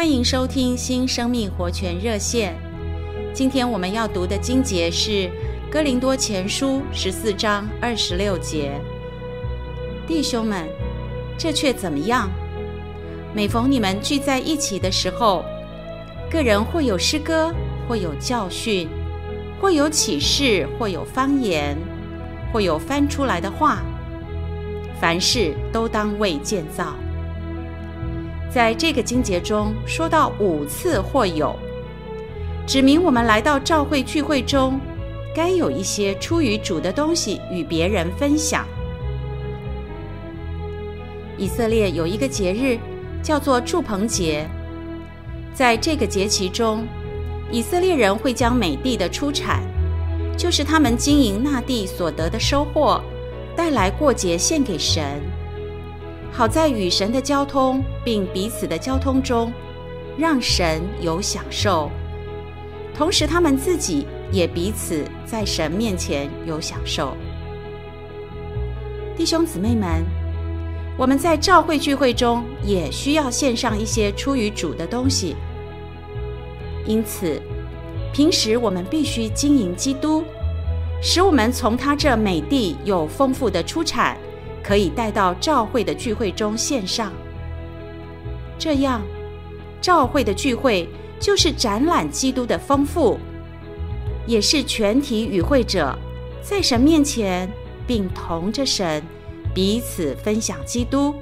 欢迎收听新生命活泉热线。今天我们要读的经节是《哥林多前书》十四章二十六节。弟兄们，这却怎么样？每逢你们聚在一起的时候，个人或有诗歌，或有教训，或有启示，或有方言，或有翻出来的话，凡事都当为建造。在这个经节中说到五次或有，指明我们来到教会聚会中，该有一些出于主的东西与别人分享。以色列有一个节日叫做祝棚节，在这个节期中，以色列人会将美地的出产，就是他们经营那地所得的收获，带来过节献给神。好在与神的交通并彼此的交通中，让神有享受，同时他们自己也彼此在神面前有享受。弟兄姊妹们，我们在召会聚会中也需要献上一些出于主的东西，因此，平时我们必须经营基督，使我们从他这美地有丰富的出产。可以带到教会的聚会中献上，这样，教会的聚会就是展览基督的丰富，也是全体与会者在神面前，并同着神彼此分享基督，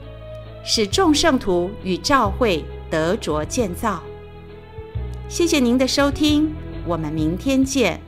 使众圣徒与教会得着建造。谢谢您的收听，我们明天见。